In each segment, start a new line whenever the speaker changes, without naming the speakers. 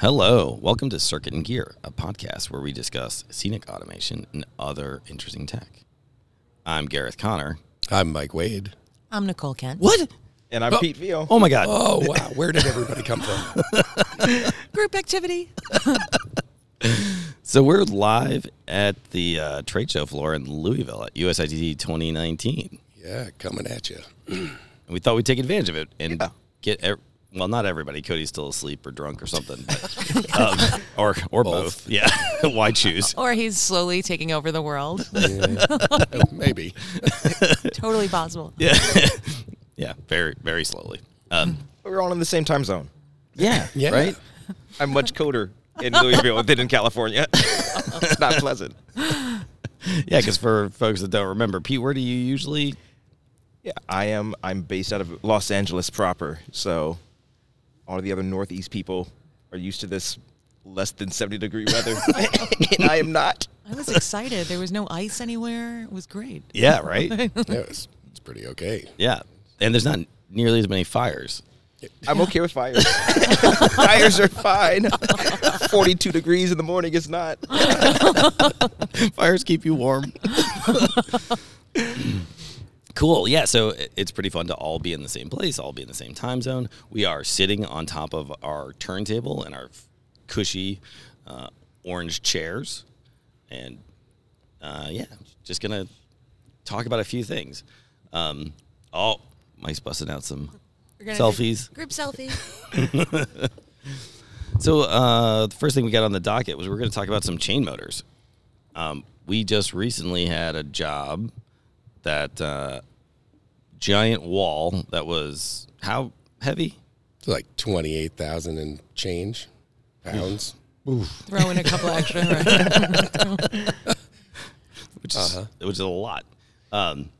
Hello, welcome to Circuit and Gear, a podcast where we discuss scenic automation and other interesting tech. I'm Gareth Conner.
I'm Mike Wade.
I'm Nicole Kent.
What?
And I'm Pete Veal.
Oh my God.
Oh wow, where did everybody come from?
Group activity.
So we're live at the uh, trade show floor in Louisville at USITT 2019.
Yeah, coming at you.
And we thought we'd take advantage of it and get, ev- well, not everybody. Cody's still asleep or drunk or something, but, um, or or both. Yeah, why choose?
Or he's slowly taking over the world.
Oh, Maybe.
totally possible.
Yeah, yeah, very very slowly. Um,
We're all in the same time zone.
yeah,
Yeah.
right.
I'm much colder in Louisville than in California. it's not pleasant.
Yeah, because for folks that don't remember, Pete, where do you usually?
Yeah, I am. I'm based out of Los Angeles proper, so all the other Northeast people are used to this less than 70 degree weather, and I am not.
I was excited. There was no ice anywhere. It was great.
Yeah, right.
Yeah, it's, it's pretty okay.
yeah, and there's not nearly as many fires.
I'm okay with fires. fires are fine. 42 degrees in the morning is not.
Fires keep you warm. Cool. Yeah. So it's pretty fun to all be in the same place, all be in the same time zone. We are sitting on top of our turntable and our cushy uh, orange chairs. And uh, yeah, just going to talk about a few things. Um, oh, Mike's busting out some selfies.
Group selfie.
So uh, the first thing we got on the docket was we're going to talk about some chain motors. Um, we just recently had a job that uh, giant wall that was how heavy?
It's like twenty eight thousand and change pounds.
Throw in a couple extra. Right?
which is which is a lot. Um,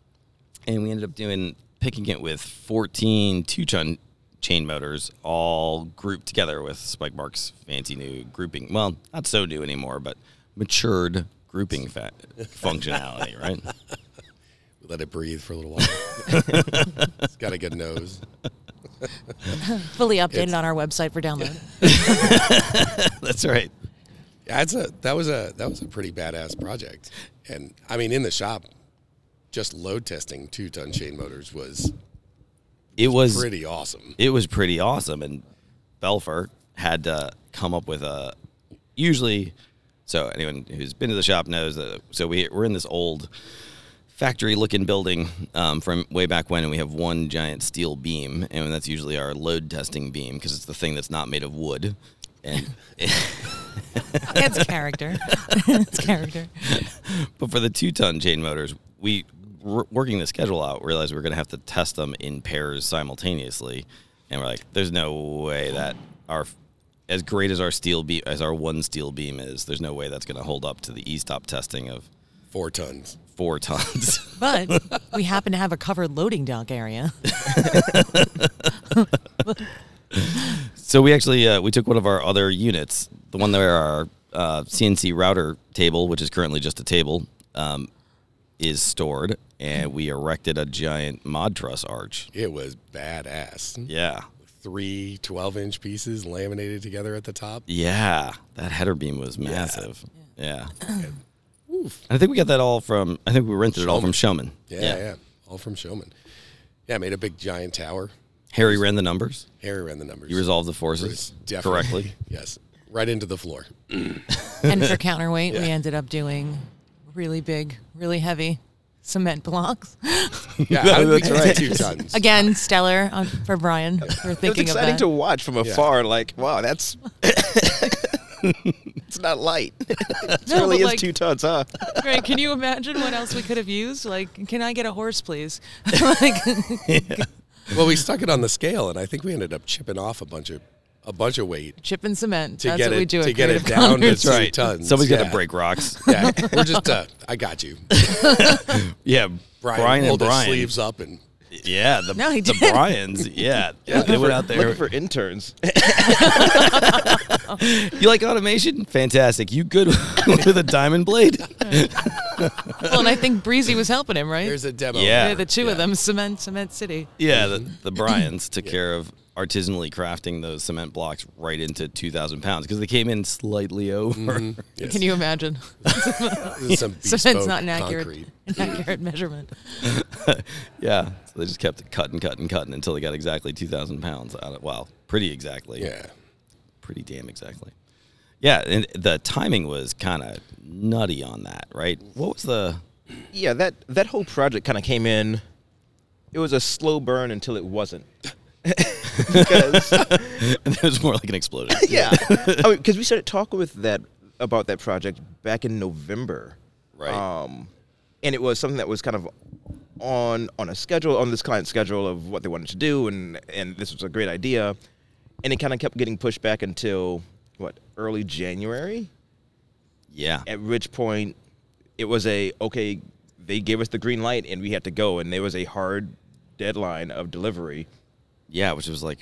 and we ended up doing picking it with 14 two ton chain motors all grouped together with Spike Mark's fancy new grouping. Well, not so new anymore, but matured grouping fa- functionality, right?
We let it breathe for a little while. it's got a good nose.
Fully updated
It's-
on our website for download.
That's right. Yeah.
That's a that was a that was a pretty badass project. And I mean in the shop, just load testing two ton chain motors was
It was
pretty awesome.
it was pretty awesome and belfer had to come up with a usually so anyone who's been to the shop knows that so we, we're in this old factory looking building um, from way back when and we have one giant steel beam and that's usually our load testing beam because it's the thing that's not made of wood and
it's character. it's character.
but for the two ton chain motors, we w- working the schedule out realized we are going to have to test them in pairs simultaneously, and we're like, "There's no way that our as great as our steel beam as our one steel beam is, there's no way that's going to hold up to the e-stop testing of
Four tons.
Four tons."
But we happen to have a covered loading dock area.
so we actually uh, we took one of our other units, the one where our uh, CNC router table, which is currently just a table, um, is stored, and we erected a giant mod truss arch.
It was badass.
Yeah.
Three 12 inch pieces laminated together at the top.
Yeah, that header beam was massive. Yeah. And I think we got that all from. I think we rented it all from Showman.
Yeah, yeah, All from Showman. Yeah, made a big giant tower.
Harry ran the numbers.
Harry ran the numbers.
You resolved the forces
was definitely-
correctly.
Yes. Right into the floor.
And for counterweight, we ended up doing really big, really heavy cement blocks.
Yeah, how
That's right.
two tons?
Again, stellar um, for Brian for
It was
thinking of
exciting to watch from afar. Like, wow, that's. it's not light. it
No,
really
but
is
like-
two tons, huh?
Right? Can you imagine what else we could have used? Like, can I get a horse, please? like,
Well, we stuck it on the scale, and I think we ended up chipping off a bunch of a bunch of weight
chip and cement.
to
That's
get
what
it
we do.
to get it
Creative
down to
Commons.
two tons.
Somebody's got to break rocks.
Yeah, we're just. Uh, I got you,
yeah,
Brian.
Brian and
pulled
Brian.
sleeves up, and
Yeah, the,
No, he
the
did.
Bryans. Yeah, they went out there.
Looking for interns.
you like automation? Fantastic. You good with a diamond blade?
Well, and I think Breezy was helping him, right?
There's a demo.
Yeah.
Yeah, the two
Yeah.
of them, Cement, Cement City.
Yeah, the, the Bryans took care of artisanally crafting those cement blocks right into 2,000 pounds because they came in slightly over. Mm-hmm.
Yes.
Can you imagine?
This
Cement's not an accurate, an accurate measurement.
yeah, so they just kept cutting, cutting, cutting until they got exactly 2,000 pounds out of, it. wow, pretty exactly.
Yeah.
Pretty damn exactly. Yeah, and the timing was kind of nutty on that, right? What was the.
Yeah, that that whole project kind of came in. It was a slow burn until it wasn't. Because
it was more like an explosion.
yeah, I mean, because we started talking with that about that project back in November,
Right.
Um, and it was something that was kind of on on a schedule on this client's schedule of what they wanted to do, and and this was a great idea, and it kind of kept getting pushed back until what early January.
Yeah.
At which point, it was a okay. They gave us the green light, and we had to go, and there was a hard deadline of delivery.
Yeah, which was like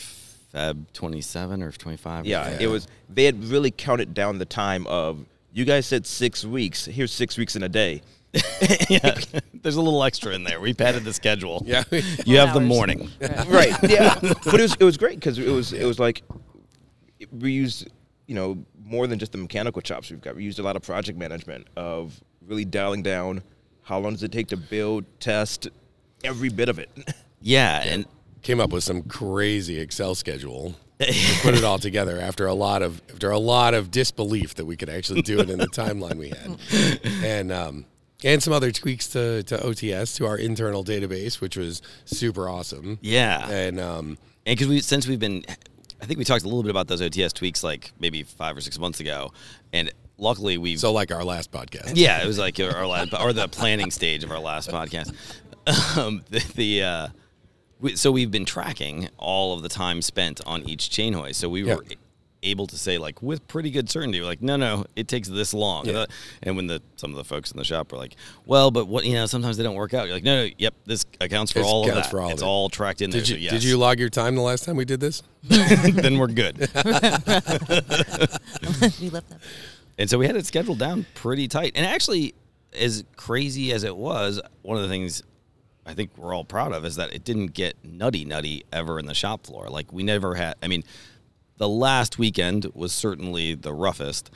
Feb 27 or 25. or
Yeah,
something.
it was. They had really counted down the time of. You guys said six weeks. Here's six weeks in a day.
yeah. There's a little extra in there. We padded the schedule.
Yeah.
You have the
Hours.
morning.
right. Yeah. but it was it was great because it was it was like we used you know more than just the mechanical chops we've got. We used a lot of project management of really dialing down how long does it take to build, test, every bit of it.
Yeah, and
Came up with some crazy Excel schedule. to put it all together after a lot of after a lot of disbelief that we could actually do it in the timeline we had, and um, and some other tweaks to, to OTS to our internal database, which was super awesome.
yeah.
And um,
And because we since we've been, I think we talked a little bit about those OTS tweaks like maybe five or six months ago, and luckily we've
so like our last podcast,
yeah, it was like our last or the planning stage of our last podcast. Um, the, the uh, we, so we've been tracking all of the time spent on each chain hoist. So we
Yeah.
were able to say like with pretty good certainty, we're like, no, no, it takes this long.
Yeah.
Uh, and when the some of the folks in the shop were like, well, but what you know, sometimes they don't work out. You're like, no, no, yep, this accounts for
This
all of that.
for all of
it's
it.
all tracked in there.
Did you
so yes.
did you log your time the last time we did this?
then we're good.
we left that.
And so we had it scheduled down pretty tight. And actually, as crazy as it was, one of the things I think we're all proud of is that it didn't get nutty nutty ever in the shop floor. Like we never had. I mean, the last weekend was certainly the roughest.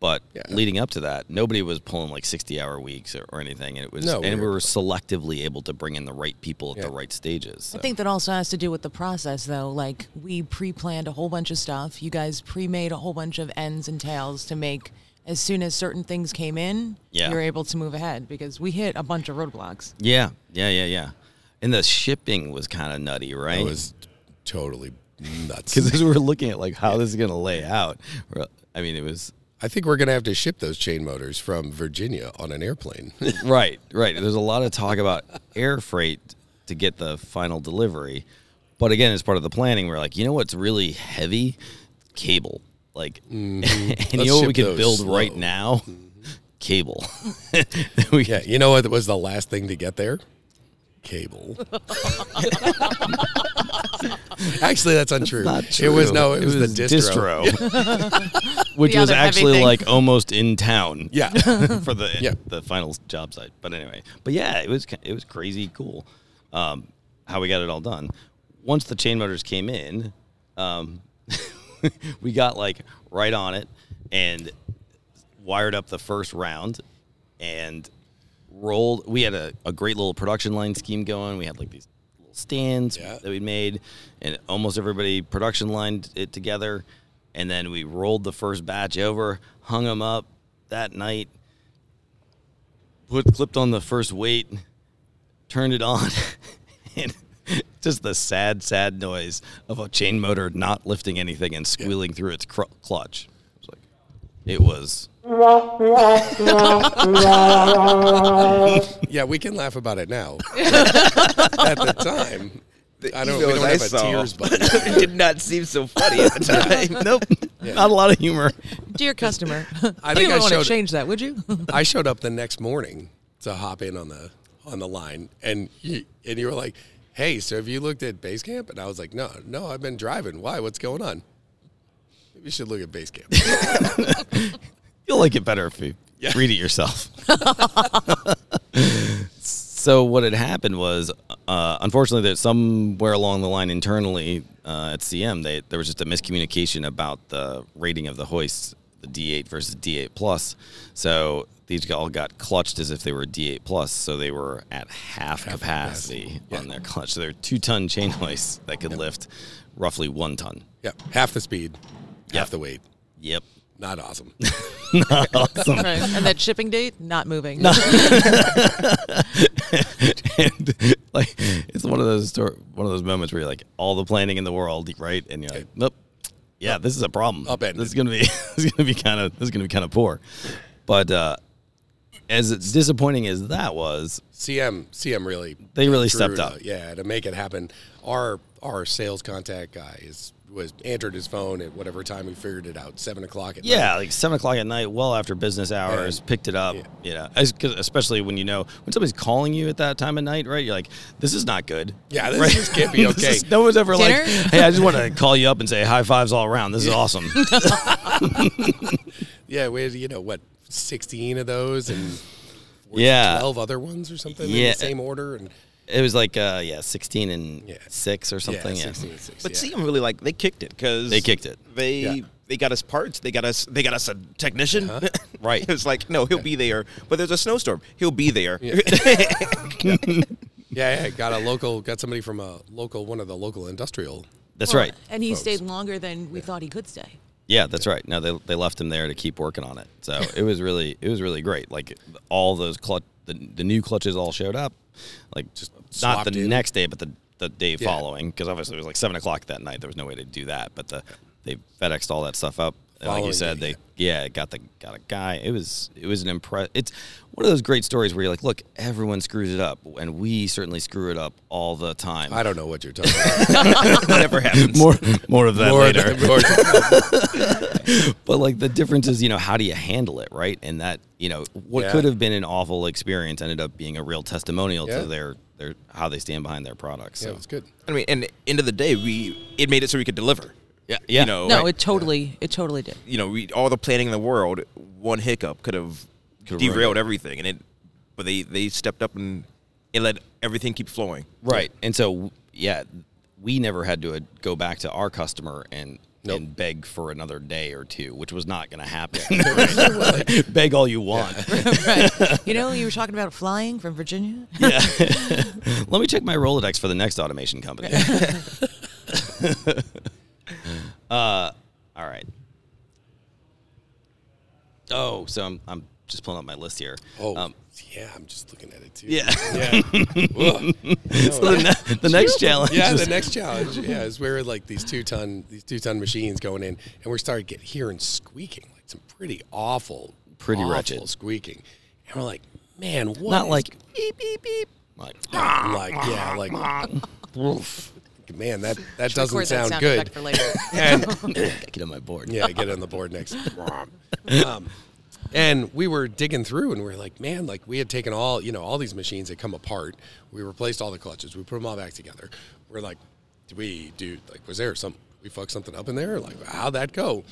But
Yeah.
leading up to that, nobody was pulling like sixty-hour weeks or, or anything, and it was,
No,
and
we
we
were-
were selectively able to bring in the right people at the right stages.
I think that also has to do with the process, though. Like we pre-planned a whole bunch of stuff. You guys pre-made a whole bunch of ends and tails to make as soon as certain things came in,
Yeah.
you're able to move ahead because we hit a bunch of roadblocks.
Yeah, yeah, yeah, yeah. And the shipping was kind of nutty, right?
It was totally nuts.
because as we were looking at like how this is going to lay out, I mean, it was
I think we're gonna have to ship those chain motors from Virginia on an airplane.
right, right. There's a lot of talk about air freight to get the final delivery, but again, as part of the planning, we're like, you know what's really heavy? Cable. Like, and
Let's
you know what we
ship
could build
slow.
right now? Cable. we,
yeah, you know what was the last thing to get there? Cable. Actually, that's untrue.
Not
It was no, it, was, the distro.
which
The
was actually like almost in town.
Yeah.
for the
Yeah.
the final job site. But anyway, but yeah, it was it was crazy cool um, how we got it all done. Once the chain motors came in, um, we got like right on it and wired up the first round and rolled. We had a, a great little production line scheme going. We had like these little stands
Yeah.
that we made, and almost everybody production lined it together. And then we rolled the first batch over, hung them up that night, put clipped on the first weight, turned it on, and just the sad, sad noise of a chain motor not lifting anything and squealing through its cr- clutch. It was like, it was
yeah, we can laugh about it now. At the time, I don't, we
emails
don't
I
have a
saw
tears button.
it did not seem so funny at the time.
nope, not a lot of humor.
Dear customer,
I
you
think I
don't want to change that, would you?
I showed up the next morning to hop in on the on the line, and you, and you were like, "Hey, so have you looked at Basecamp?" And I was like, "No, no, I've been driving. Why? What's going on?" Maybe you should look at Basecamp.
You'll like it better if you read it yourself. so what had happened was, uh, unfortunately, that somewhere along the line internally uh, at CM, they, there was just a miscommunication about the rating of the hoists, the D8 versus D8 plus. So these all got clutched as if they were D8 plus, so they were at half, capacity,
capacity.
on their clutch. So they're two ton chain hoists that could lift roughly one ton.
Yep, half the speed,
Yep.
half the weight.
Yep.
Not awesome.
not awesome.
Right. And that shipping date, not moving.
and like it's one of those stor- one of those moments where you're like all the planning in the world, right? And you're like, nope, yeah, this is a problem.
Upended.
This is gonna be this is gonna be kind of this is gonna be kind of poor. But uh, as disappointing as that was,
CM CM really
They really
drew
stepped
to-
up.
yeah, to make it happen. Our our sales contact guy is was answered his phone at whatever time we figured it out, seven o'clock at
yeah,
night.
like seven o'clock at night, well after business hours,
And-
picked it up.
yeah.
You know, as, 'cause especially when you know when somebody's calling you at that time of night, right? You're like, this is not good.
Yeah, this
Right?
just can't be okay.
is- no one's ever
Dinner?
like, hey, I just want to call you up and say high fives all around. This is awesome.
Yeah, we you know what sixteen of those and
Yeah.
twelve other ones or something in the same order and
It was like uh, yeah, sixteen and
Yeah.
six or something.
yeah,
Yeah,
16 and six.
But
yeah.
see, I'm really like they kicked it because
They kicked it.
They
Yeah.
they got us parts. They got us. They got us a technician.
Right.
it was like no, he'll be there. But there's a snowstorm. He'll be there.
yeah, yeah, got a local, got somebody from a local, one of the local industrial.
That's
Well,
right.
And he
folks.
stayed longer than we thought he could stay.
Yeah, that's right. No, they they left him there to keep working on it. So it was really it was really great. Like all those clutch the, the new clutches all showed up. Like just not the
in.
next day, but the the day
Yeah.
following because obviously it was like seven o'clock that night. There was no way to do that, but the they FedExed all that stuff up. And like you said, they yeah got the got a guy. It was it was an impress. It's one of those great stories where you're like, look, everyone screws it up, and we certainly screw it up all the time.
I don't know what you're talking about.
Whatever happens.
more more of that
More
later.
than- more-
but like the difference is, you know, how do you handle it, right? And that, you know, what
Yeah.
could have been an awful experience ended up being a real testimonial
Yeah.
to their their how they stand behind their products.
yeah,
So
it was good.
I mean, and end of the day, we it made it so we could deliver.
Yeah, yeah,
You know,
No,
right?
it totally, it totally did.
you know, we all the planning in the world, one hiccup could have derailed everything, and it. But they they stepped up and and let everything keep flowing.
right. And so yeah, we never had to uh, go back to our customer and
Nope.
and beg for another day or two, which was not going to happen. beg all you want.
right. You know, you were talking about flying from Virginia.
Yeah. Let me check my Rolodex for the next automation company. Uh, all right. Oh, so I'm I'm just pulling up my list here.
Oh,
Um,
yeah, I'm just looking at it too.
yeah.
yeah.
So the, ne- the next challenge.
Yeah, the next challenge, yeah, is we're like these two ton these two ton machines going in, and we're starting to get hearing squeaking, like some pretty awful,
Pretty
awful
wretched.
squeaking, and we're like, man, what?
not
is-
like beep beep beep. Like
like yeah, like, oof. Man, that that doesn't
Record that
sound
sound
good.
for later.
And
get on my board.
yeah, get on the board next. um, and we were digging through, and we are like, man, like we had taken all, you know, all these machines had come apart. We replaced all the clutches. We put them all back together. We're like, did we do like was there some we fucked something up in there? Like how'd that go?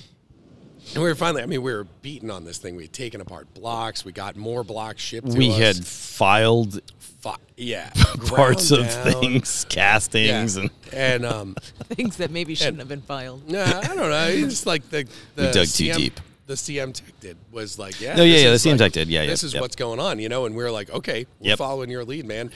And we were finally, I mean, we were beaten on this thing. We had taken apart blocks. We got more blocks shipped. To
We
us.
had filed
Fi- yeah
parts of
down.
things,
Yeah.
castings, and
and um,
Things that maybe shouldn't have been filed.
Nah, I don't know. It's just like the, the
dug too deep.
The CM Tech did was like, yeah.
No, yeah, yeah, the CM
like-
Tech did. Yeah, yeah.
This
yeah,
is
yep.
what's going on, you know. And we are like, okay, we're
Yep.
following your lead, man.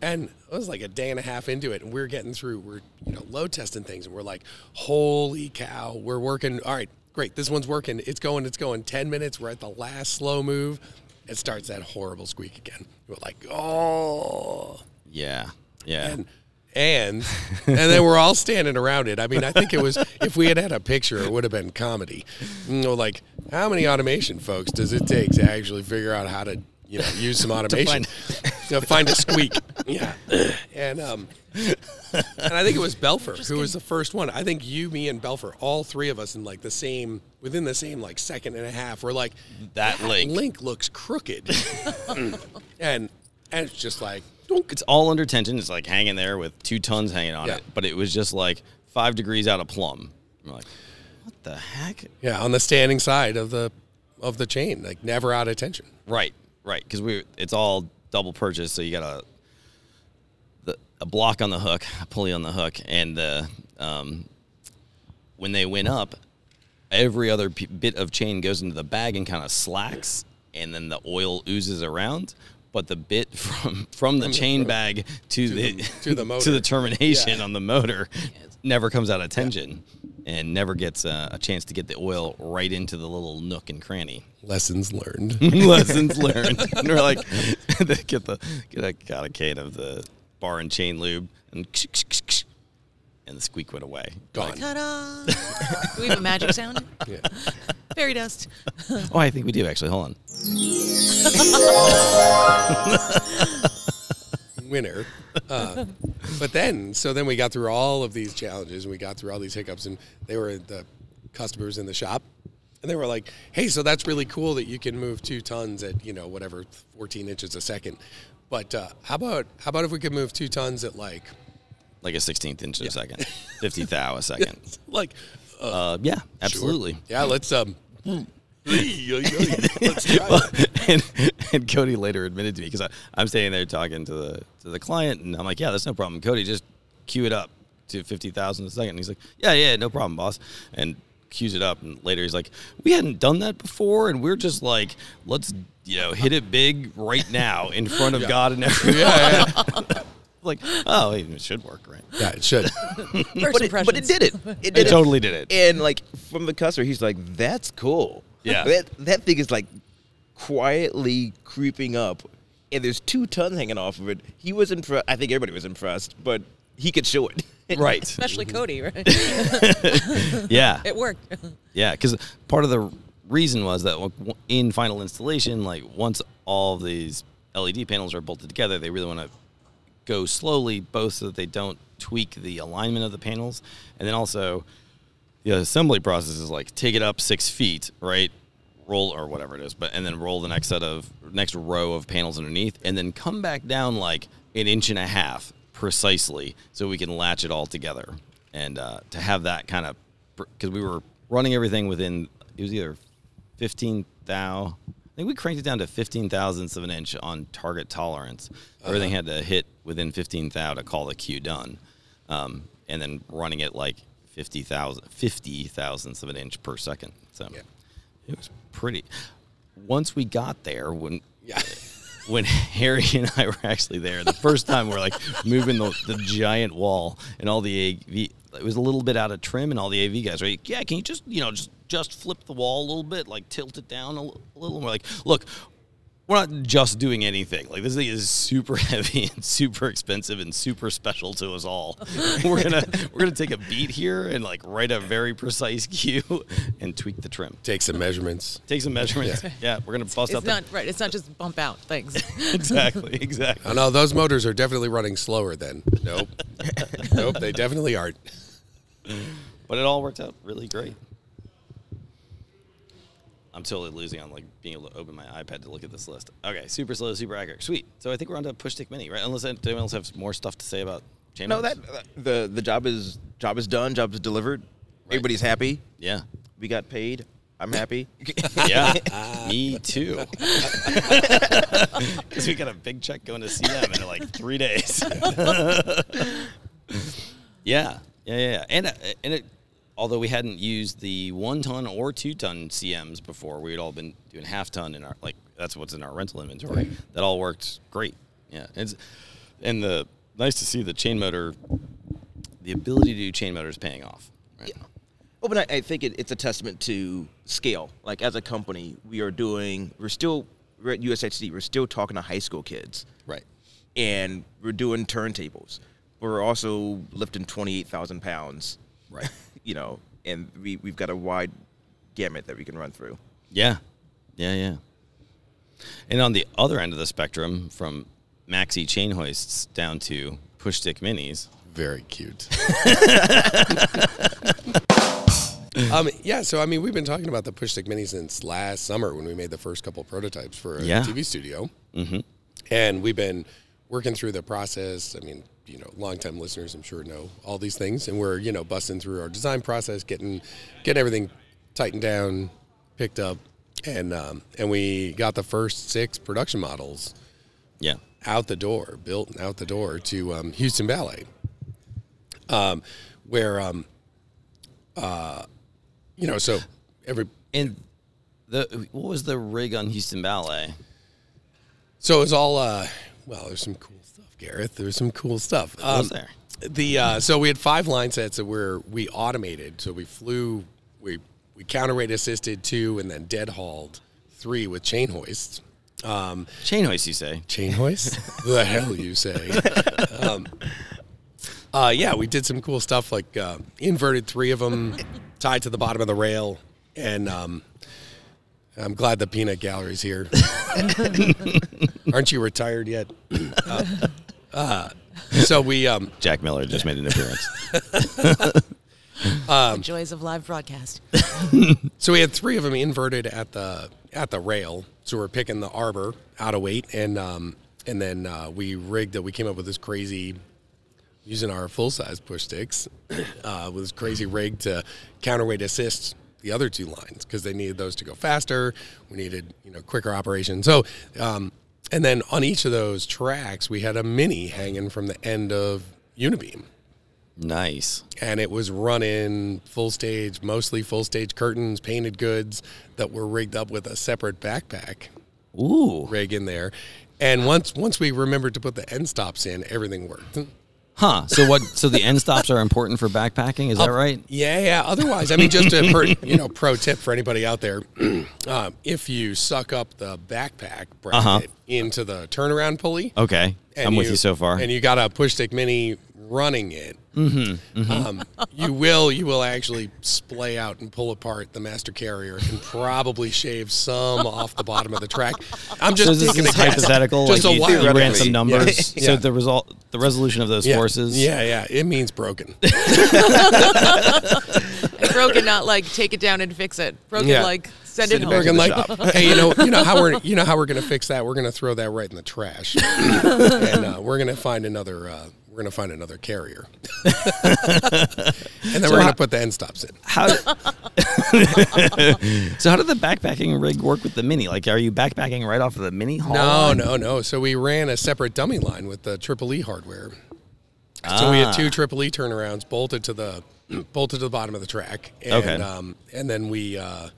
and it was like a day and a half into it, and we're getting through. We're you know load testing things, and we're like, holy cow, we're working. All right, great. This one's working. It's going. It's going. Ten minutes. We're at the last slow move. It starts that horrible squeak again. We're like, oh
yeah, yeah.
and and and then we're all standing around it. I mean, I think it was if we had had a picture, it would have been comedy. You know, like how many automation folks does it take to actually figure out how to you know use some automation to find, a squeak? Yeah, and um. And I think it was Belfer who was the first one. I think you, me, and Belfer, all three of us in like the same, within the same like second and a half, we're like,
That link.
link looks crooked, and and it's just like, dunk.
it's all under tension. It's like hanging there with two tons hanging on
Yeah.
it, but it was just like five degrees out of plumb. I'm like, what the heck?
Yeah, on the standing side of the of the chain, like never out of tension.
Right, right. Because we it's all double purchase, so you got a the, a block on the hook, a pulley on the hook, and the um, when they went up, every other p- bit of chain goes into the bag and kind of slacks, and then the oil oozes around. But the bit from from the chain bag to, the,
the- to the
to the termination
Yeah.
on the motor never comes out of tension. And never gets uh, a chance to get the oil right into the little nook and cranny.
Lessons learned.
lessons learned. and we're like, get the get a got a can of the bar and chain lube, and and the squeak went away.
Gone.
Ta-da! Do we have a magic sound?
Yeah.
Fairy dust.
Oh, I think we do actually. Hold on.
winner. Uh, but then, so then we got through all of these challenges and we got through all these hiccups, and they were the customers in the shop. And they were like, hey, so that's really cool that you can move two tons at, you know, whatever, 14 inches a second. But uh, how about how about if we could move two tons at like
Like a sixteenth inch a second, fifty thou a second.
like
Uh, yeah, absolutely.
yeah let's um let's try
Well,
it.
and, and Cody later admitted to me because I'm standing there talking to the to the client, and I'm like, "Yeah, that's no problem, Cody. Just cue it up to fifty thousand a second. And he's like, "Yeah, yeah, no problem, boss." And cues it up, and later he's like, "We hadn't done that before, and we're just like, let's you know hit it big right now in front of God and everyone."
yeah, yeah.
Like, oh, it should work, right?
yeah it should
First
but, it, but it did it. It, did
It totally did it.
And like from the customer, he's like, "That's cool."
Yeah.
That that thing is like quietly creeping up, and there's two tons hanging off of it. He was impressed. I think everybody was impressed, but he could show it.
Right.
Especially Cody, right?
Yeah.
it worked.
Yeah, because part of the reason was that in final installation, like once all of these LED panels are bolted together, they really want to go slowly, both so that they don't tweak the alignment of the panels, and then also the assembly process is like take it up six feet, right? Roll or whatever it is, but and then roll the next set of next row of panels underneath, and then come back down like an inch and a half precisely, so we can latch it all together. And uh, to have that kind of because we were running everything within it was either fifteen thou. I think we cranked it down to fifteen thousandths of an inch on target tolerance. Everything had to hit within fifteen thou to call the queue done, um, and then running it like 50,000 50 thousandths of an inch per second. So
Yeah.
it was pretty. Once we got there, when
yeah
when Harry and I were actually there, the first time we're like moving the, the giant wall and all the AV, it was a little bit out of trim, and all the AV guys were like, "Yeah, can you just you know just just flip the wall a little bit, like tilt it down a little?" And we're like, "Look." We're not just doing anything. Like this thing is super heavy and super expensive and super special to us all. we're gonna we're gonna take a beat here and like write a very precise cue and tweak the trim.
take some measurements
Take some measurements. Yeah, we're gonna bust
It's
up.
not right. It's not just bump out things.
exactly, exactly.
oh no those motors are definitely running slower then nope nope they definitely aren't
But it all worked out really great. I'm totally losing on like being able to open my iPad to look at this list. Okay, super slow, super accurate, sweet. So I think we're on to push stick mini, right? Unless anyone else has more stuff to say about chain
no, that the the job is job is done. Job is delivered. Everybody's happy.
yeah,
We got paid. I'm happy.
yeah, me too. Because we got a big check going to CM in like three days. yeah, yeah, yeah, yeah. and uh, and it. Although we hadn't used the one ton or two ton CMs before, we had all been doing half ton in our like that's what's in our rental inventory. That all worked great. Yeah, it's and the nice to see the chain motor, the ability to do chain motors paying off. Right?
Well, oh, but I, I think it, it's a testament to scale. Like as a company, we are doing. We're still we're at USITT. We're still talking to high school kids,
Right.
and we're doing turntables. We're also lifting twenty eight thousand pounds.
Right.
You know, and we we've got a wide gamut that we can run through.
Yeah, yeah, yeah. And on the other end of the spectrum, from maxi chain hoists down to push stick minis.
Very cute. um, yeah, so I mean, we've been talking about the push stick mini since last summer when we made the first couple prototypes for a
Yeah.
TV studio,
Mm-hmm.
and we've been working through the process. I mean, you know, longtime listeners, I'm sure know all these things, and we're you know busting through our design process, getting getting everything tightened down, picked up, and um, and we got the first six production models
Yeah.
out the door, built and out the door to um, Houston Ballet, um, where um, uh, you know, so every
And the what was the rig on Houston Ballet?
so it was all uh, well. There's some cool stuff, Gareth. There's some cool stuff.
What was
Um,
there?
The uh, so we had five line sets that were we automated. So we flew, we we counterweight assisted two, and then dead hauled three with chain hoists. Um,
Chain hoist, you say?
chain hoist? the hell you say? um, uh, yeah, we did some cool stuff like uh, inverted three of them tied to the bottom of the rail, and um, I'm glad the peanut gallery's here. Aren't you retired yet? Uh, uh, so we um,
Jack Miller just made an appearance.
the joys of live broadcast.
So we had three of them inverted at the at the rail. So we're picking the arbor out of weight, and um, and then uh, we rigged it. We came up with this crazy using our full size push sticks uh, with this crazy rig to counterweight assist the other two lines because they needed those to go faster. We needed you know quicker operation. So um, and then on each of those tracks we had a mini hanging from the end of unibeam
nice.
and it was running full stage, mostly full stage curtains, painted goods that were rigged up with a separate backpack
Ooh.
rig in there. And once once we remembered to put the end stops in, everything worked.
Huh. So what? So the end stops are important for backpacking. Is that right?
Yeah, yeah. Otherwise, I mean, just a per, you know pro tip for anybody out there: um, if you suck up the backpack bracket
Uh-huh.
into the turnaround pulley,
Okay.
and
I'm with you so far.
And you got a push stick mini running it. Mm-hmm, Um, you will you will actually splay out and pull apart the master carrier and probably shave some off the bottom of the track. I'm just
so this is hypothetical.
Just
like
a
you,
wild
you ran some numbers.
Yeah.
So the result, the resolution of those
yeah.
forces.
Yeah, yeah. It means broken.
Broken, not like take it down and fix it. Broken,
Yeah.
like send
Send
it
it back
home.
To the
like, hey, you know, you know how we're, you know how we're gonna fix that? We're gonna throw that right in the trash, and uh, we're gonna find another, uh, we're gonna find another carrier, and then we're gonna put the end stops in.
How? so how did the backpacking rig work with the mini? Like, are you backpacking right off of the mini haul?
No, no, no. So we ran a separate dummy line with the Triple E hardware. So we had
Ah.
two Triple E turnarounds bolted to the bolted to the bottom of the track, and
Okay.
um, and then we uh,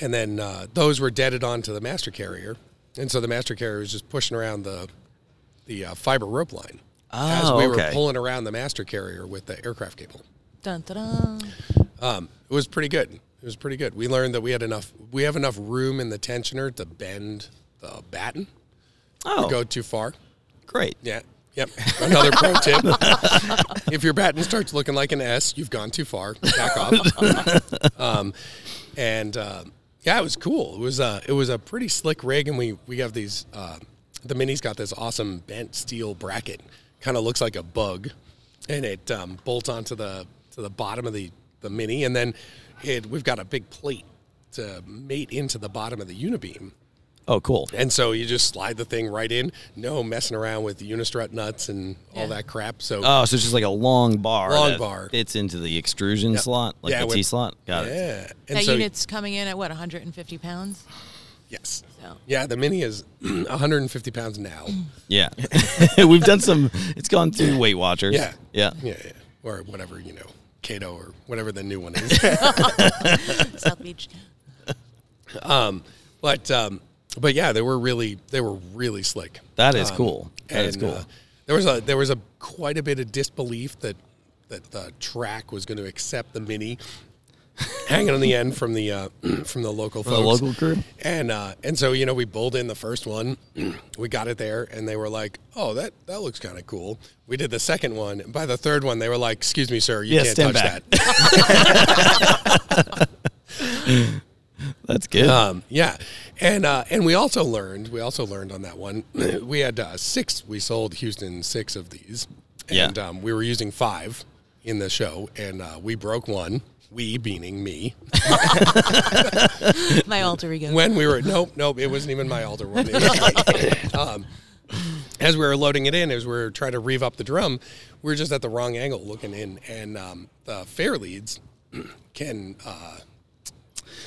and then uh, those were deaded onto the master carrier, and so the master carrier was just pushing around the the uh, fiber rope line as
Oh,
we were pulling around the master carrier with the aircraft cable.
Dun, dun, dun.
Um, it was pretty good. It was pretty good. We learned that we had enough. We have enough room in the tensioner to bend the batten.
Oh,
Go too far.
great.
Yeah. Yep. Another pro tip. if your batten starts looking like an S, you've gone too far. Back off. um, and uh, yeah, it was cool. It was uh, it was a pretty slick rig, and we we have these. Uh, the mini's got this awesome bent steel bracket. Kind of looks like a bug, and it um, bolts onto the to the bottom of the the mini, and then it we've got a big plate to mate into the bottom of the unibeam.
Oh, cool.
And so you just slide the thing right in, no messing around with the unistrut nuts and all that crap. So
Oh, so it's just like a long bar.
Long
that
bar.
Fits into the extrusion slot, like
Yeah,
the T slot. Got it.
yeah,
That
so
unit's coming in at what, 150 pounds?
Yes,
So.
yeah, the mini is 150 pounds now.
Yeah. We've done some. It's gone through Weight Watchers.
Yeah,
Yeah.
yeah, yeah, or whatever you know, keto or whatever the new one is.
South Beach.
Um, but um, but yeah, they were really they were really slick.
That is
Um,
cool. That is
and,
cool.
uh, there was a there was a quite a bit of disbelief that that the track was going to accept the mini hanging on the end from the uh, from the local
the
folks.
local crew?
And uh, and so you know we bowled in the first one, we got it there, and they were like, "Oh, that that looks kind of cool." We did the second one, and by the third one, they were like, "Excuse me, sir, you
Yeah,
can't touch
back."
that."
That's good.
Um, yeah, and uh, and we also learned we also learned on that one we had uh, six we sold Houston six of these,
Yeah.
and um, we were using five in the show, and uh, we broke one. We meaning me
My alter ego.
when we were nope nope it wasn't even my alter one. um, as we were loading it in, as we were trying to reeve up the drum, we were just at the wrong angle looking in, and um, the fair leads can. Uh,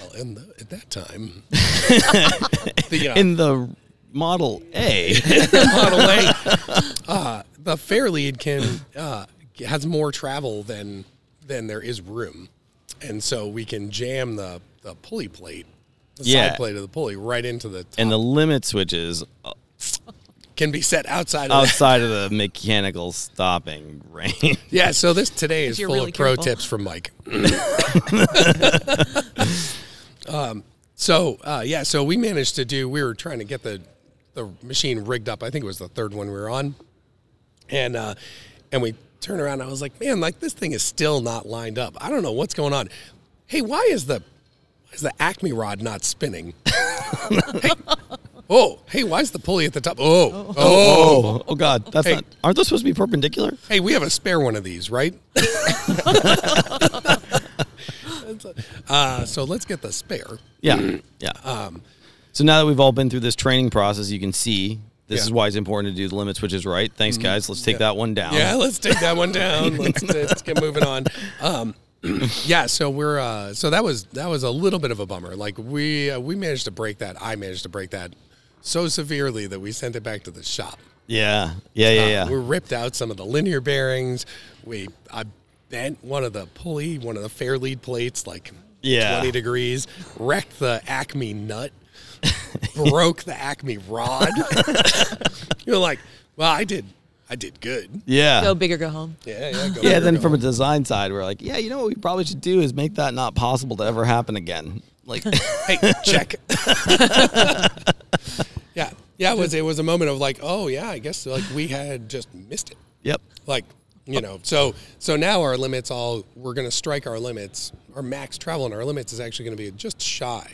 well, in the, at that time, the, uh,
In the Model A.
Model A, uh, the fair lead can uh, has more travel than than there is room, and so we can jam the the pulley plate, the
Yeah.
side plate of the pulley, right into the top.
and the limit switches
can be set outside of that.
outside of the mechanical stopping range.
Yeah, so this today is full
really
of pro
careful.
tips from Mike. um, so uh, yeah, so we managed to do. We were trying to get the the machine rigged up. I think it was the third one we were on, and uh, and we turned around. And I was like, man, like this thing is still not lined up. I don't know what's going on. Hey, why is the why is the Acme rod not spinning? hey, oh, hey, why is the pulley at the top? Oh, oh,
Oh, oh God, that's
Hey.
not. Aren't those supposed to be perpendicular?
Hey, we have a spare one of these, right? uh, so let's get the spare.
Yeah, yeah. so now that we've all been through this training process, you can see this
Yeah.
is why it's important to do the limits, which is right. Thanks, guys. Let's take
Yeah.
that one down.
Yeah, let's take that one down. Let's, let's get moving on. Um, yeah, so we're uh, so that was that was a little bit of a bummer. Like we uh, we managed to break that. I managed to break that so severely that we sent it back to the shop.
yeah, yeah, yeah.
Uh,
yeah.
We ripped out some of the linear bearings. We I bent one of the pulley, one of the fair lead plates, like
Yeah.
20 degrees, wrecked the Acme nut, broke the Acme rod. You're like, well, I did, I did good.
yeah.
Go big or go home.
Yeah, yeah. Go
yeah,
there,
then
go.
from a design side, we're like, yeah, you know what we probably should do is make that not possible to ever happen again. Like,
hey, check. yeah, yeah. It was it was a moment of like, oh yeah, I guess like we had just missed it.
yep.
like you know so so now our limits all we're going to strike our limits our max travel and our limits is actually going to be just shy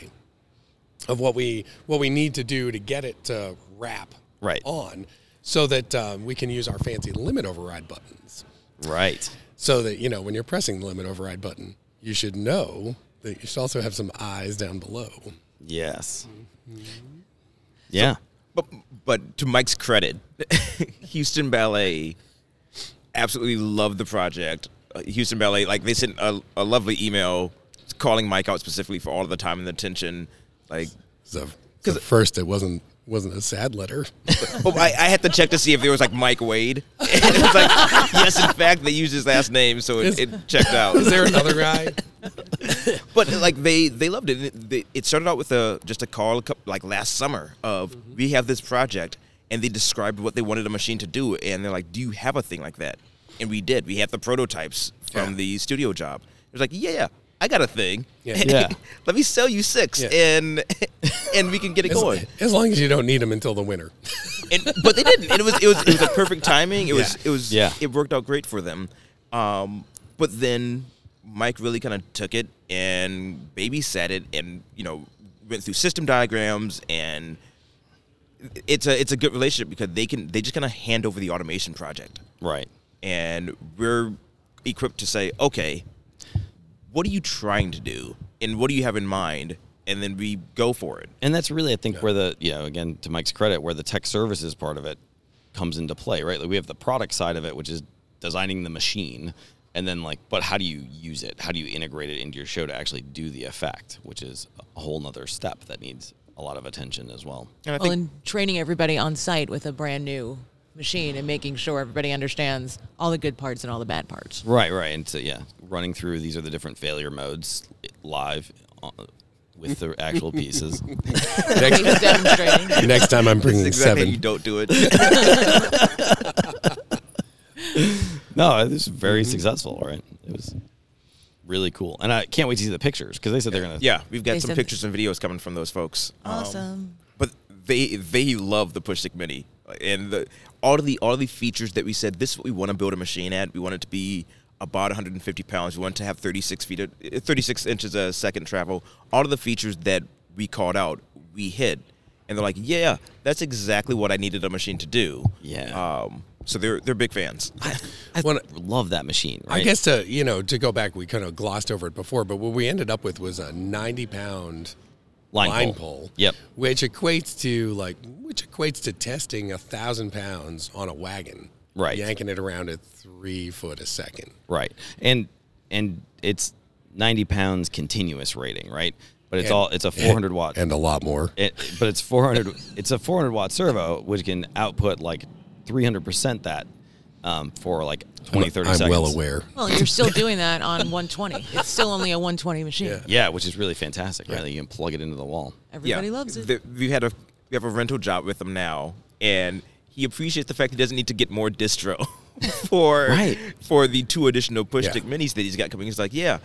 of what we what we need to do to get it to wrap
Right.
on so that um, we can use our fancy limit override buttons
Right.
so that you know when you're pressing the limit override button you should know that you should also have some eyes down below
Yes.
Mm-hmm.
Yeah.
But but to Mike's credit, Houston Ballet absolutely loved the project. Uh, Houston Ballet, like they sent a, a lovely email calling Mike out specifically for all of the time and the attention. Like,
so, so first it wasn't wasn't a sad letter
oh, I, I had to check to see if there was like Mike Wade. And it was like, yes, in fact, they used his last name, so it, it checked out.
is there another guy
But like they they loved it. It, they, it started out with a just a call like last summer of mm-hmm. we have this project, and they described what they wanted a machine to do, and they're like, "Do you have a thing like that?" And we did. We had the prototypes from
Yeah.
the studio job. It was like, "Yeah, yeah, I got a thing.
Yeah.
Yeah.
Let me sell you six,
Yeah.
and and we can get it
as,
going."
as long as you don't need them until the winter
and, but they didn't. And it was it was it was a perfect timing. It was it was
Yeah.
it worked out great for them. Um, but then Mike really kind of took it and babysat it, and you know went through system diagrams, and it's a it's a good relationship because they can they just kind of hand over the automation project,
Right.
and we're equipped to say, okay, what are you trying to do, and what do you have in mind, and then we go for it.
And that's really, I think, where the, you know, again, to Mike's credit, where the tech services part of it comes into play, right? Like we have the product side of it, which is designing the machine. And then, like, but how do you use it? How do you integrate it into your show to actually do the effect, which is a whole nother step that needs a lot of attention as well.
And I
Well,
think
and training everybody on site with a brand new machine and making sure everybody understands all the good parts and all the bad parts.
Right, right. And so, yeah, running through these are the different failure modes live uh, with the actual pieces.
next,
He's demonstrating.
next time i'm bringing
exactly
seven
you don't do it.
No, it was very successful, right? It was really cool. And I can't wait to see the pictures because they said they're going to.
Yeah, we've got
They
some
said-
pictures and videos coming from those folks. Um,
Awesome.
but they they love the push stick mini and the all of the all of the features that we said this is what we want to build a machine at. We want it to be about 150 pounds. We want it to have 36 feet, of, 36 inches a second travel. All of the features that we called out, we hit, and they're like, yeah, that's exactly what I needed a machine to do.
Yeah.
Um, so they're they're big fans.
I
When-
love that machine, right?
I guess to you know to go back, we kind of glossed over it before, but what we ended up with was a ninety pound
Line pole.
pole.
Yep.
Which equates to like which equates to testing a thousand pounds on a wagon.
Right.
Yanking it around at three foot a second.
Right. And and it's 90 pounds continuous rating, right? But it's
And-
all it's a 400 watt.
And a lot more.
it, but it's 400 it's a 400 watt servo which can output like 300% that um, for like 20 30
I'm
seconds.
well aware.
Well, you're still doing that on 120. It's still only a 120 machine.
Yeah.
Yeah, which is really fantastic, right? That You can plug it into the wall.
Everybody loves it.
The, we had a we have a rental job with him now, and he appreciates the fact he doesn't need to get more distro for
Right.
for the two additional push
Yeah.
stick minis that he's got coming. He's like, yeah,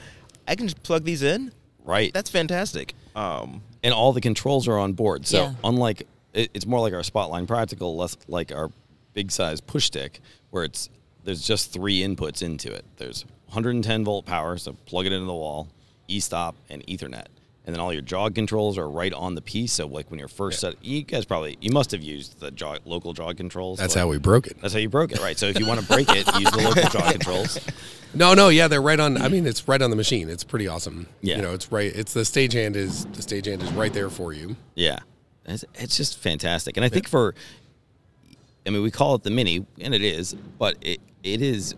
I can just plug these in.
Right.
That's fantastic. Um,
and all the controls are on board. So
Yeah.
unlike it, it's more like our Spotline Practical, less like our big size push stick, where it's there's just three inputs into it. There's 110 volt power, so plug it into the wall, e-stop, and Ethernet. And then all your jog controls are right on the piece. So like when you're first set, you guys probably you must have used the jog, local jog controls.
That's
like-
how we broke it.
That's how you broke it, right? So if you want to break it, use the local jog controls.
No, no, yeah, they're right on. I mean, it's right on the machine. It's pretty awesome.
Yeah.
you know, it's right. It's the stagehand is the stagehand is right there for you.
Yeah, it's, it's just fantastic, and I think for, I mean, we call it the mini, and it is, but it it is,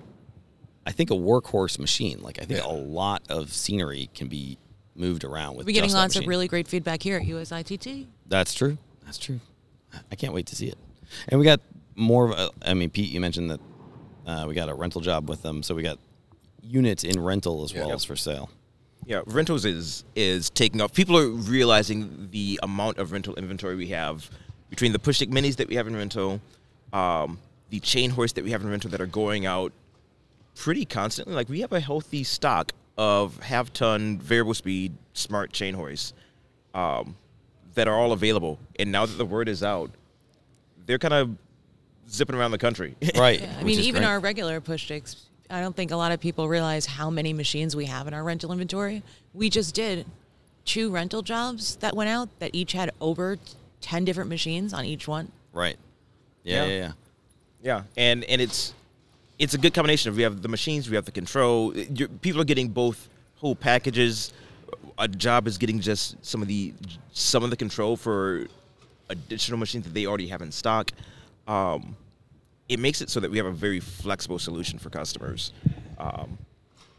I think a workhorse machine. Like I think
Yeah.
a lot of scenery can be moved around with.
We're getting
just that
lots of really great feedback here at USITT.
That's true. That's true. I can't wait to see it. And we got more of a, I mean, Pete, you mentioned that uh, we got a rental job with them, so we got units in rental as well
Yep.
as for sale.
yeah, rentals is is taking off. People are realizing the amount of rental inventory we have between the push stick minis that we have in rental, um, the chain horse that we have in rental that are going out pretty constantly. Like we have a healthy stock of half ton variable speed smart chain horse um, that are all available. And now that the word is out, they're kind of zipping around the country.
Right.
Yeah, I mean, even
great.
our regular push sticks, I don't think a lot of people realize how many machines we have in our rental inventory. We just did two rental jobs that went out that each had over 10 different machines on each one.
right. Yeah,
Yeah.
yeah, yeah.
And and it's it's a good combination of we have the machines, we have the control. You're, people are getting both whole packages. A job is getting just some of the some of the control for additional machines that they already have in stock. Um, it makes it so that we have a very flexible solution for customers, um,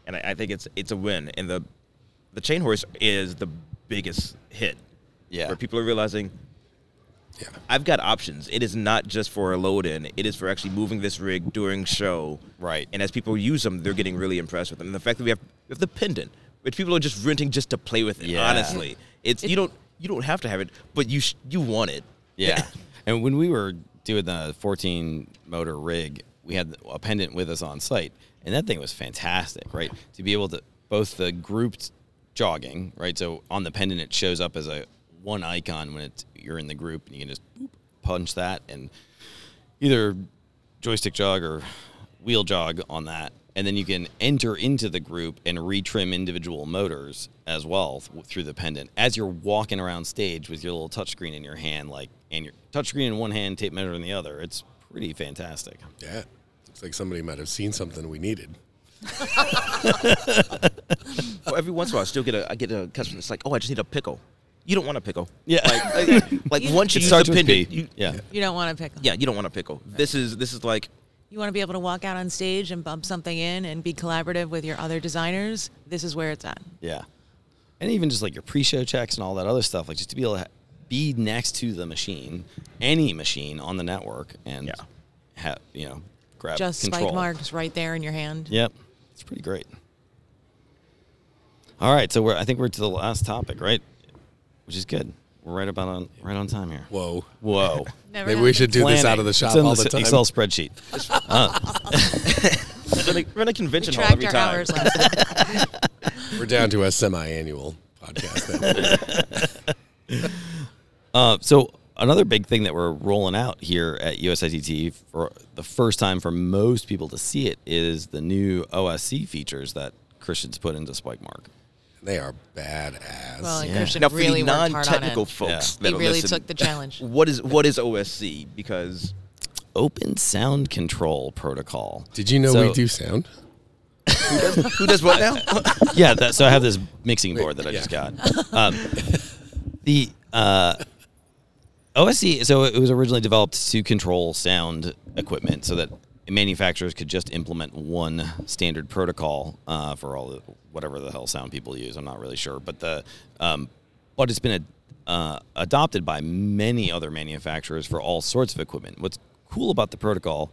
and I, I think it's it's a win. And the the chain horse is the biggest hit.
Yeah.
where people are realizing
Yeah,
I've got options. It is not just for a load in. It is for actually moving this rig during show.
Right.
And as people use them, they're getting really impressed with them. And the fact that we have we have the pendant, which people are just renting just to play with it.
Yeah.
Honestly, it's you don't you don't have to have it, but you sh- you want it.
Yeah. and when we were doing the 14 motor rig, we had a pendant with us on site, and that thing was fantastic, right? To be able to both the grouped jogging, right? So on the pendant, it shows up as a one icon when it's you're in the group, and you can just punch that and either joystick jog or wheel jog on that. And then you can enter into the group and retrim individual motors as well th- through the pendant as you're walking around stage with your little touchscreen in your hand, like and your touchscreen in one hand, tape measure in the other. It's pretty fantastic.
yeah. Looks like somebody might have seen something we needed.
Well, every once in a while, I still get a I get a customer that's like, "Oh, I just need a pickle." You don't want a pickle.
Yeah.
Like, like, like once you
It
use
starts with
pendant,
P.
you,
yeah.
You don't want to pickle.
yeah, you don't want a pickle. This is this is like
You want to be able to walk out on stage and bump something in and be collaborative with your other designers. This is where it's at.
Yeah. And even just like your pre-show checks and all that other stuff, like just to be able to ha- be next to the machine, any machine on the network, and
Yeah.
have you know grab
Just
control.
spike marks right there in your hand.
Yep, it's pretty great. All right, so we're I think we're to the last topic, right? Which is good. We're right about on right on time here.
Whoa.
Whoa.
Never
Maybe we should do this out of the
It's
shop
in
all
the
the time.
Excel spreadsheet.
We're in a
We
convention hall every time.
hours last night.
We're down to a semi-annual podcast. Then.
Uh, so another big thing that we're rolling out here at USITT for the first time for most people to see it is the new OSC features that Christian's put into Spike Mark.
They are badass.
Well, and
Yeah.
Christian
Now, for
really
the
worked hard on
non-technical
it.
folks
Yeah.
that
He really
listening,
took the challenge.
What is what is OSC? Because
Open Sound Control Protocol.
Did you know
So-
we do sound?
who does, who does what now?
yeah, that, so I have this mixing board that I
yeah.
just got. Um, The uh, OSC, so it was originally developed to control sound equipment so that manufacturers could just implement one standard protocol uh, for all the whatever the hell sound people use. I'm not really sure, but the um, but it's been a, uh, adopted by many other manufacturers for all sorts of equipment. What's cool about the protocol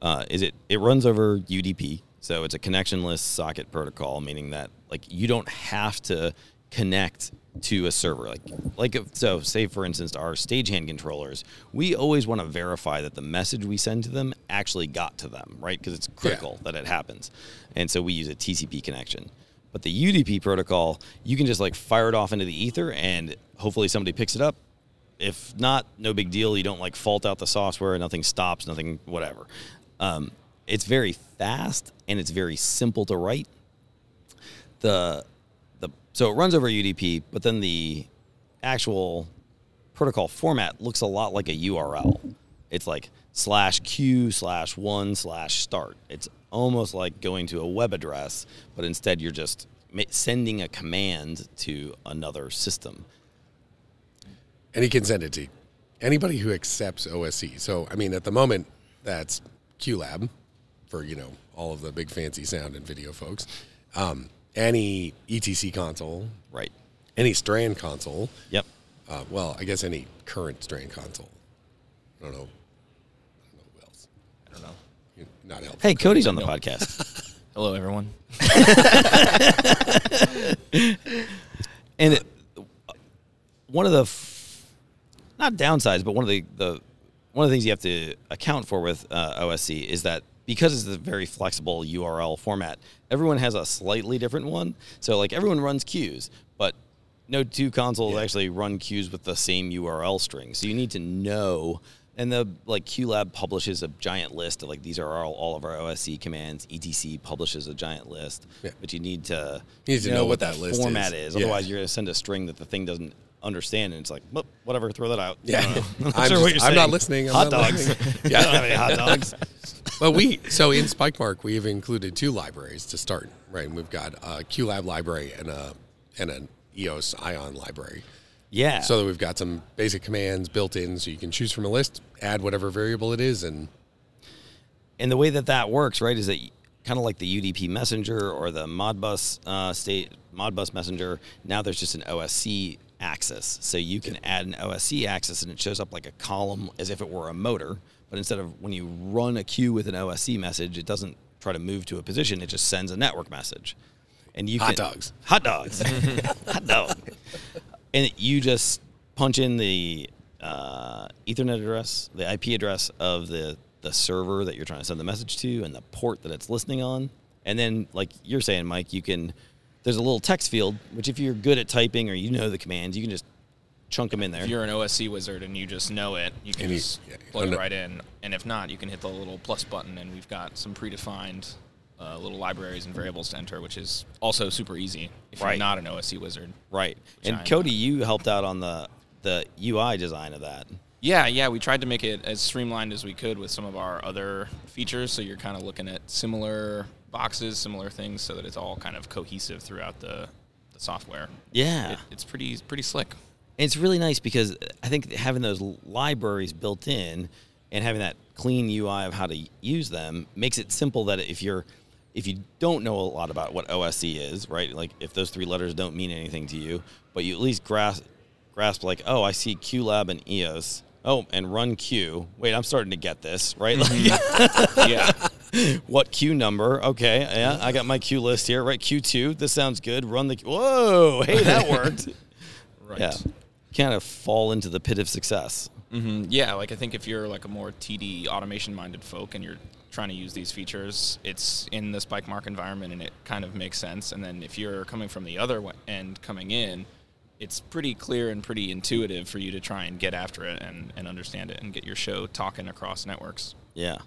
uh, is it it runs over UDP, so it's a connectionless socket protocol, meaning that like you don't have to connect to a server. Like like if, so say for instance our stagehand controllers we always want to verify that the message we send to them actually got to them right? Because it's critical that it happens. And so we use a tcp connection. But the udp protocol you can just like fire it off into the ether and hopefully somebody picks it up. If not no big deal. You don't like fault out the software. Nothing stops nothing whatever. Um, it's very fast and it's very simple to write. The so it runs over UDP, but then the actual protocol format looks a lot like a URL. It's like slash q slash one slash start. It's almost like going to a web address, but instead you're just sending a command to another system.
Send it to anybody who accepts OSC. So, I mean, at the moment, that's QLab for, you know, all of the big fancy sound and video folks. Um, any ETC console,
Right.
any Strand console.
Yep.
Uh, well, I guess any current Strand console. I don't know. I don't know who else.
I don't know.
You're not helpful.
Hey, Cody's on the podcast.
Hello, everyone.
and it, one of the f- not downsides, but one of the, the one of the things you have to account for with uh, OSC is that because it's a very flexible URL format, everyone has a slightly different one. So like everyone runs queues, but no two consoles
Yeah.
actually run queues with the same URL string. So you need to know. And the like QLab publishes a giant list of like these are all, all of our OSC commands. ETC publishes a giant list,
Yeah.
but you need to
You need to know what that list
format
is.
is.
Yeah.
Otherwise, you're going to send a string that the thing doesn't understand, and it's like, "Well, whatever, throw that out.
Yeah.
I don't know. I'm not
I'm
sure
just-
what you're
I'm not listening. I'm
hot
not
dogs.
listening.
yeah, don't have any hot dogs.
Well, we so in Spike SpikeMark we've included two libraries to start. Right, and we've got a QLab library and a and an EOS Ion library.
Yeah.
So that we've got some basic commands built in, so you can choose from a list, add whatever variable it is, and
and the way that that works, right, is that kind of like the UDP messenger or the Modbus uh, state Modbus messenger. Now there's just an OSC axis, so you can add an OSC axis, and it shows up like a column as if it were a motor. But instead of when you run a queue with an OSC message, it doesn't try to move to a position; it just sends a network message. And you
Hot
can,
dogs.
hot dogs, hot dog, and you just punch in the uh, Ethernet address, the IP address of the the server that you're trying to send the message to, and the port that it's listening on. And then, like you're saying, Mike, you can. There's a little text field, which if you're good at typing or you know the commands, you can just chunk them in there.
If you're an OSC wizard and you just know it, you can
And you-
just
yeah,
plug it right in. And if not, you can hit the little plus button, and we've got some predefined uh, little libraries and variables to enter, which is also super easy if
Right.
you're not an OSC wizard.
right. And
I'm
Cody, you helped out on the the UI design of that.
Yeah, yeah, we tried to make it as streamlined as we could with some of our other features. So you're kind of looking at similar boxes, similar things, so that it's all kind of cohesive throughout the, the software.
Yeah.
It, it's pretty pretty slick.
It's really nice because I think having those libraries built in and having that clean UI of how to use them makes it simple that if you're if you don't know a lot about what OSC is, right? Like if those three letters don't mean anything to you, but you at least grasp grasp like, oh, I see QLab and EOS. Oh, and run Q. Wait, I'm starting to get this, right? Mm-hmm. Like
yeah,
what queue number? Okay, yeah, I got my queue list here. Right, Q2. This sounds good. Run the. Whoa, hey, that worked.
right.
Yeah, kind of fall into the pit of success.
hmm Yeah, like I think if you're like a more TD automation minded folk and you're trying to use these features, it's in the Spike Mark environment and it kind of makes sense. And then if you're coming from the other end coming in, it's pretty clear and pretty intuitive for you to try and get after it and, and understand it and get your show talking across networks.
Yeah,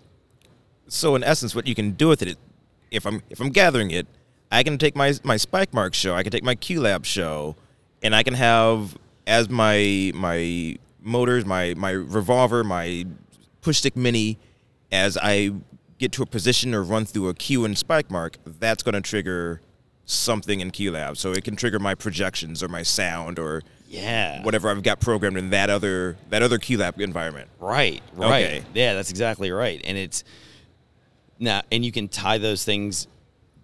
So in essence, what you can do with it, if I'm if I'm gathering it, I can take my my Spike Mark show, I can take my QLab show, and I can have as my my motors, my my revolver, my push stick mini, as I get to a position or run through a queue in Spike Mark, that's going to trigger something in QLab. So it can trigger my projections or my sound or
Yeah.
whatever I've got programmed in that other that other QLab environment.
Right, right.
Okay.
Yeah, that's exactly right. And it's now, and you can tie those things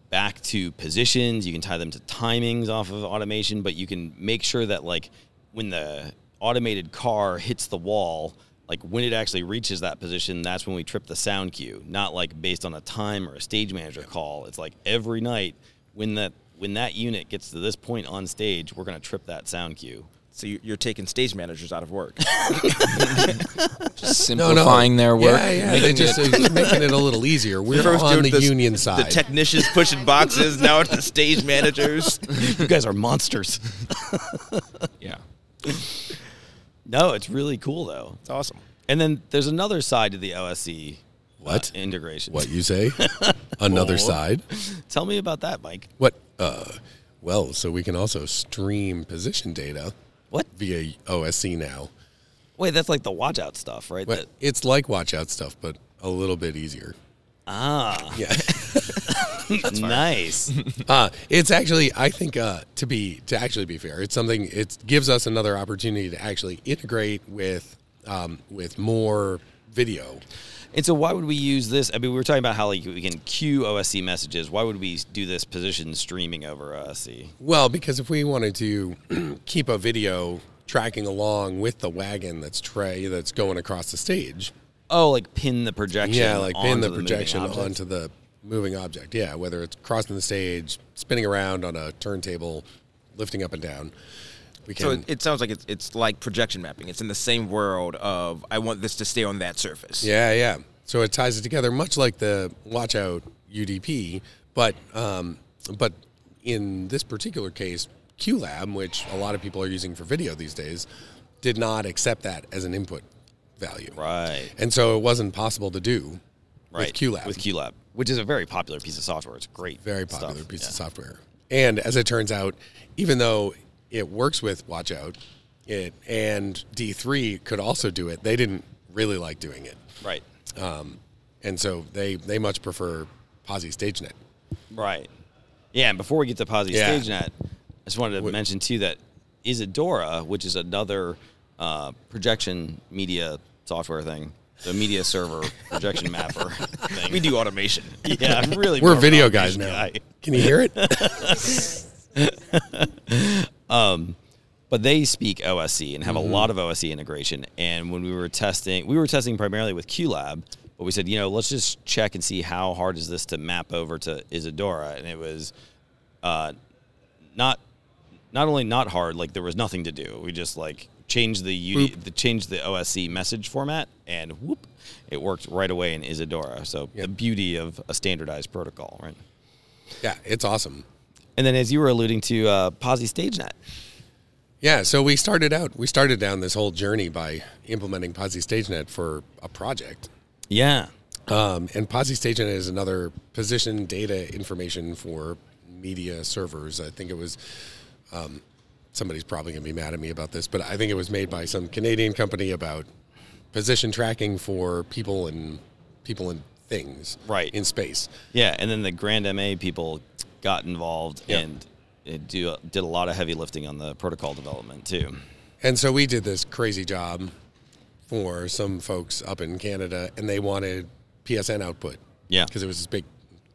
back to positions. You can tie them to timings off of automation, but you can make sure that like when the automated car hits the wall, like when it actually reaches that position, that's when we trip the sound cue. Not like based on a time or a stage manager call. It's like every night when that when that unit gets to this point on stage, we're going to trip that sound cue.
So you- you're taking stage managers out of work.
Just
No, no.
simplifying their work.
Yeah, yeah. They
making
just
it-
making it a little easier. We're
First
on the
the-
union
the technicians pushing boxes. Now it's the stage managers.
you guys are monsters.
yeah.
no, it's really cool though.
It's awesome.
And then there's another side to the OSC uh,
What?
integration.
what you say? Another
Oh.
side.
Tell me about that, Mike.
What? Uh, well, so we can also stream position data
What?
via OSC now.
Wait, that's like the watch out stuff, right?
But
That-
it's like watch out stuff, but a little bit easier.
ah,
Yeah.
nice.
Uh, it's actually, I think, uh, to be to actually be fair, it's something. It gives us another opportunity to actually integrate with um, with more video.
And so, why would we use this? I mean, we were talking about how like we can queue OSC messages. Why would we do this position streaming over OSC?
Well, because if we wanted to keep a video tracking along with the wagon that's tray that's going across the stage,
Oh, like pin the projection.
yeah, like pin
onto
the projection onto the moving object. Yeah, whether it's crossing the stage, spinning around on a turntable, lifting up and down. We can.
So it, it sounds like it's it's like projection mapping. It's in the same world of I want this to stay on that surface.
Yeah, yeah. So it ties it together, much like the Watch Out UDP, but um, but in this particular case, QLab, which a lot of people are using for video these days, did not accept that as an input value,
Right.
and so it wasn't possible to do
Right.
with QLab.
With QLab, which is a very popular piece of software. It's great.
very
stuff.
popular piece
Yeah.
of software. And as it turns out, even though it works with Watch Out, it and D3 could also do it, they didn't really like doing it.
Right.
And so they, they much prefer Posi StageNet.
Right. Yeah, and before we get to Posi
Yeah.
StageNet, I just wanted to mention too that Isadora, which is another uh, projection media software thing, the media server projection mapper thing.
We do automation.
Yeah, really.
We're
more of an
video guys now.
guy.
Can you hear it?
But they speak OSC and have
Mm-hmm.
a lot of OSC integration. And when we were testing, we were testing primarily with QLab, but we said, you know, let's just check and see how hard is this to map over to Isadora, and it was uh, not not only not hard, like there was nothing to do. We just like changed the, UD, the changed the OSC message format, and whoop, it worked right away in Isadora. So the beauty of a standardized protocol, right?
yeah, it's awesome.
And then, as you were alluding to, uh, Posi StageNet.
Yeah, so we started out, we started down this whole journey by implementing Posi StageNet for a project.
Yeah.
Um, and Posi StageNet is another position data information for media servers. I think it was, um, somebody's probably going to be mad at me about this, but I think it was made by some Canadian company about position tracking for people and people and things
Right.
in space.
Yeah, and then the Grand MA people got involved
Yeah.
and it do, did a lot of heavy lifting on the protocol development too.
And so we did this crazy job for some folks up in Canada, and they wanted PSN output.
Yeah.
Because it was this big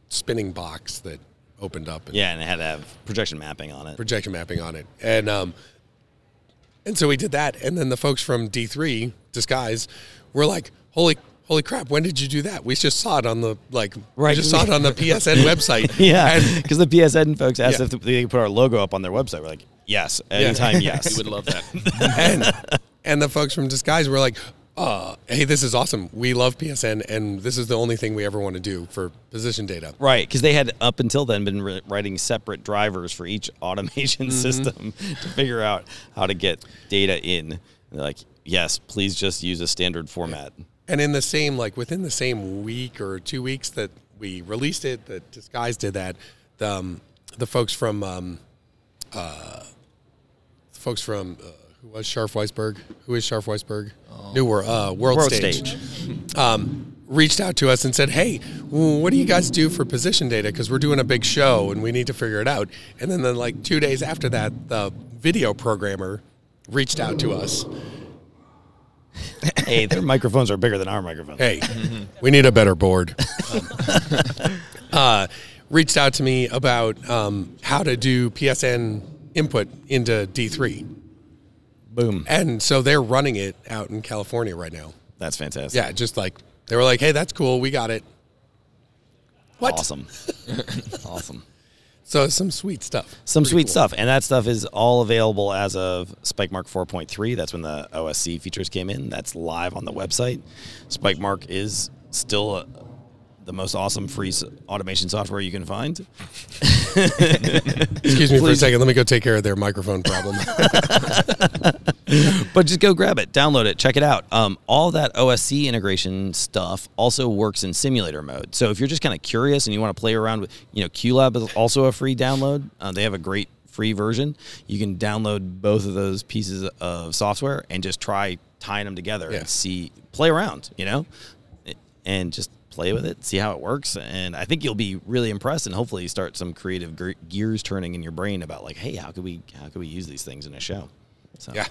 spinning box that opened up and
Yeah, and it had to have projection mapping on it.
projection mapping on it. And um, and so we did that. And then the folks from D3 Disguise were like, holy holy crap, when did you do that? We just saw it on the like
Right.
we just saw it on the PSN website.
Yeah, because the PSN folks asked
Yeah.
if they could put our logo up on their website. We're like, yes, anytime, yes.
We would love that.
and and the folks from Disguise were like, uh, hey, this is awesome. We love PSN, and this is the only thing we ever want to do for position data.
Right, because they had up until then been ri- writing separate drivers for each automation
Mm-hmm.
system to figure out how to get data in. They're like, yes, please just use a standard format.
And in the same, like within the same week or two weeks that we released it, that Disguise did that, the, um, the folks from, um, uh, folks from, uh, who was Scharff Weisberg? Who is Scharff Weisberg? New World, uh, World,
World
Stage.
Stage.
um, reached out to us and said, "Hey, what do you guys do for position data? Because we're doing a big show and we need to figure it out." And then, then like two days after that, the video programmer reached out to us.
hey, their microphones are bigger than our microphones.
Hey, we need a better board. uh, reached out to me about um, how to do PSN input into D3.
Boom.
And so they're running it out in California right now.
That's fantastic.
Yeah, just like they were like, hey, that's cool. We got it. What?
Awesome. awesome.
So some sweet stuff.
Some
Pretty
sweet
cool.
stuff. And that stuff is all available as of Spike Mark 4.3. That's when the OSC features came in. That's live on the website. Spike Mark is still uh the most awesome free automation software you can find.
Excuse me for a second. Let me go take care of their microphone problem.
but just go grab it, download it, check it out. Um, all that OSC integration stuff also works in simulator mode. So if you're just kind of curious and you want to play around with, you know, QLab is also a free download. Uh, they have a great free version. You can download both of those pieces of software and just try tying them together
Yeah.
and see, play around, you know, and just play with it, see how it works. And I think you'll be really impressed and hopefully start some creative ge- gears turning in your brain about like, hey, how could we, how could we use these things in a show? So.
yeah.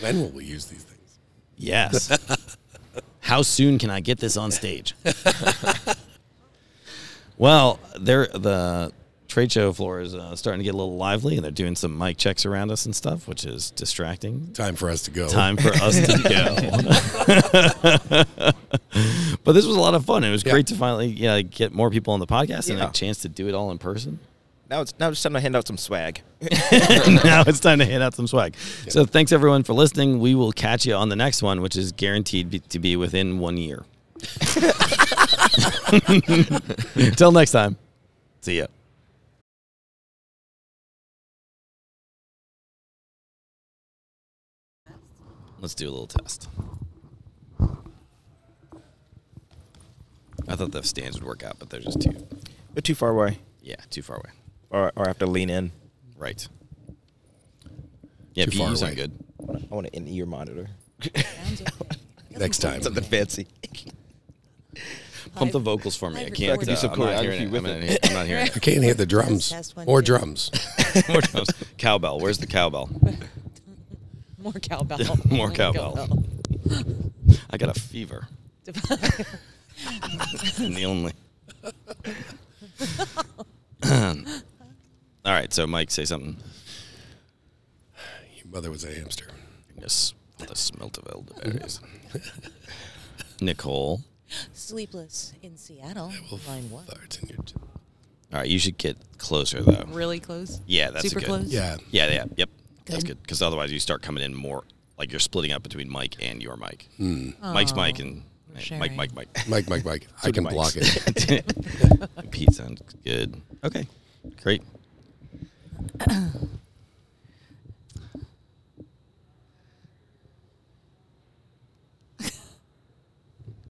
When will we use these things?
Yes. How soon can I get this on stage? well, they're, the trade show floor is uh, starting to get a little lively, and they're doing some mic checks around us and stuff, which is distracting.
Time for us to go.
Time for us to go. but this was a lot of fun. It was
Yeah.
great to finally you know, get more people on the podcast and
Yeah.
a chance to do it all in person.
Now it's now it's time to hand out some swag.
now it's time to hand out some swag. So thanks everyone for listening. We will catch you on the next one, which is guaranteed be- to be within one year. Until next time, see ya. Let's do a little test. I thought the stands would work out, but they're just too,
They're too far away,
yeah, too far away.
or or I have to lean in.
Right. Yeah,
Too far
PEs
away.
aren't good.
I want an in-ear monitor.
Next time.
Something fancy.
Pump the vocals for me. I can't.
recorded
Uh,
some
I'm not
choreography
hearing it.
with
I'm not,
it.
hear- I'm not hearing
I can't hear the drums
test, one,
or
two.
drums.
it. More drums. Cowbell. Where's the cowbell?
More cowbell.
More cowbell. I got a fever. I'm the only. All right. So, Mike, say something.
Your mother was a hamster.
Yes. The smelt of elderberries. Nicole.
Sleepless in Seattle.
I Will
Line one.
fart in your t-
All right. You should get closer, though.
Really close.
Yeah, that's
super
good.
close.
Yeah.
Yeah, yeah, yep. That's
Good.
good because otherwise you start coming in more like you're splitting up between Mike and your mic. Hmm. Mike's oh,
Aw,
Mike and
we're
eh,
Mike.
Mike, Mike.
Mike, Mike, Mike. I can
mics.
block it.
Pete sounds good. Okay, great.